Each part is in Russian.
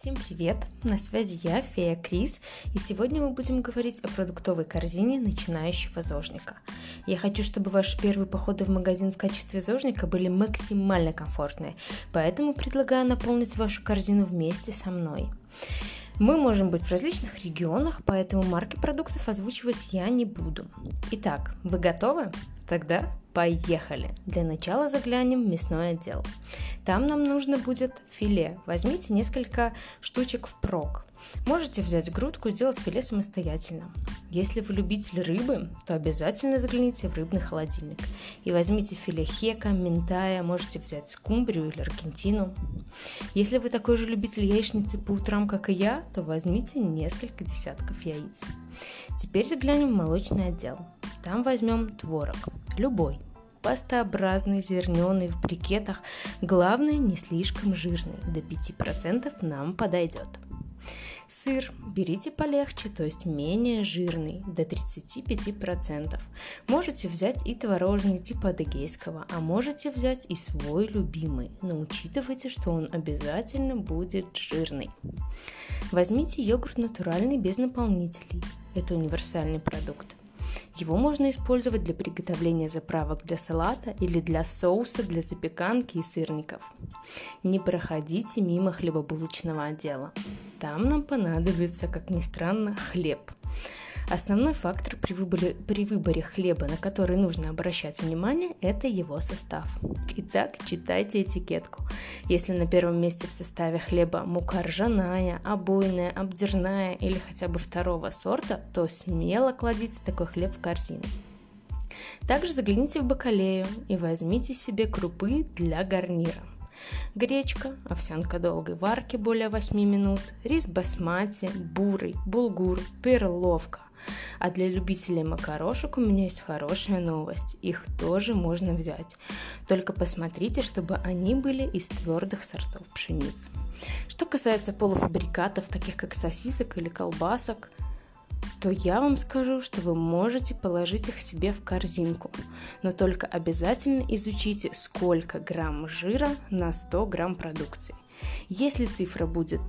Всем привет! На связи я, Фея Крис, и сегодня мы будем говорить о продуктовой корзине начинающего зожника. Я хочу, чтобы ваши первые походы в магазин в качестве зожника были максимально комфортные, поэтому предлагаю наполнить вашу корзину вместе со мной. Мы можем быть в различных регионах, поэтому марки продуктов озвучивать я не буду. Итак, вы готовы? Тогда поехали! Для начала заглянем в мясной отдел. Там нам нужно будет филе. Возьмите несколько штучек в прок. Можете взять грудку и сделать филе самостоятельно. Если вы любитель рыбы, то обязательно загляните в рыбный холодильник. И возьмите филе хека, ментая, можете взять скумбрию или аргентину. Если вы такой же любитель яичницы по утрам, как и я, то возьмите несколько десятков яиц. Теперь заглянем в молочный отдел. Там возьмем творог, любой, пастообразный, зерненый в брикетах, главное не слишком жирный, до 5% нам подойдет. Сыр берите полегче, то есть менее жирный, до 35%. Можете взять и творожный типа адыгейского, а можете взять и свой любимый, но учитывайте, что он обязательно будет жирный. Возьмите йогурт натуральный без наполнителей. Это универсальный продукт. Его можно использовать для приготовления заправок для салата или для соуса для запеканки и сырников. Не проходите мимо хлебобулочного отдела. Там нам понадобится, как ни странно, хлеб. Основной фактор при выборе, при выборе хлеба, на который нужно обращать внимание, это его состав. Итак, читайте этикетку. Если на первом месте в составе хлеба мука ржаная, обойная, обдерная или хотя бы второго сорта, то смело кладите такой хлеб в корзину. Также загляните в бакалею и возьмите себе крупы для гарнира. Гречка, овсянка долгой варки более 8 минут, рис басмати, бурый, булгур, перловка, а для любителей макарошек у меня есть хорошая новость. Их тоже можно взять. Только посмотрите, чтобы они были из твердых сортов пшеницы. Что касается полуфабрикатов, таких как сосисок или колбасок, то я вам скажу, что вы можете положить их себе в корзинку. Но только обязательно изучите, сколько грамм жира на 100 грамм продукции. Если цифра будет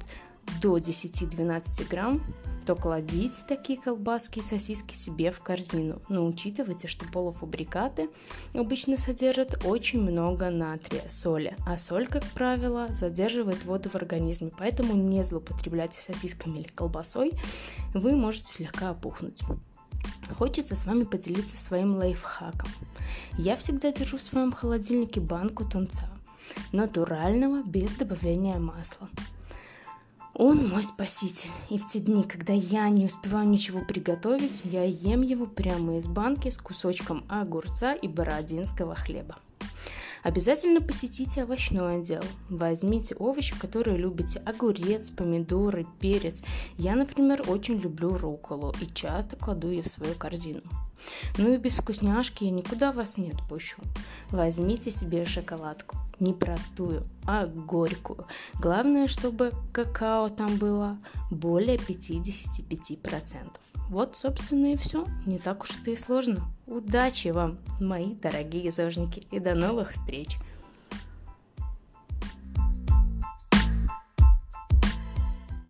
до 10-12 грамм, то кладите такие колбаски и сосиски себе в корзину. Но учитывайте, что полуфабрикаты обычно содержат очень много натрия, соли, а соль, как правило, задерживает воду в организме, поэтому не злоупотребляйте сосисками или колбасой, вы можете слегка опухнуть. Хочется с вами поделиться своим лайфхаком. Я всегда держу в своем холодильнике банку тунца, натурального, без добавления масла. Он мой спаситель, и в те дни, когда я не успеваю ничего приготовить, я ем его прямо из банки с кусочком огурца и бородинского хлеба. Обязательно посетите овощной отдел. Возьмите овощи, которые любите. Огурец, помидоры, перец. Я, например, очень люблю руколу и часто кладу ее в свою корзину. Ну и без вкусняшки я никуда вас не отпущу. Возьмите себе шоколадку. Не простую, а горькую. Главное, чтобы какао там было более 55%. Вот, собственно, и все. Не так уж это и сложно. Удачи вам, мои дорогие зожники, и до новых встреч!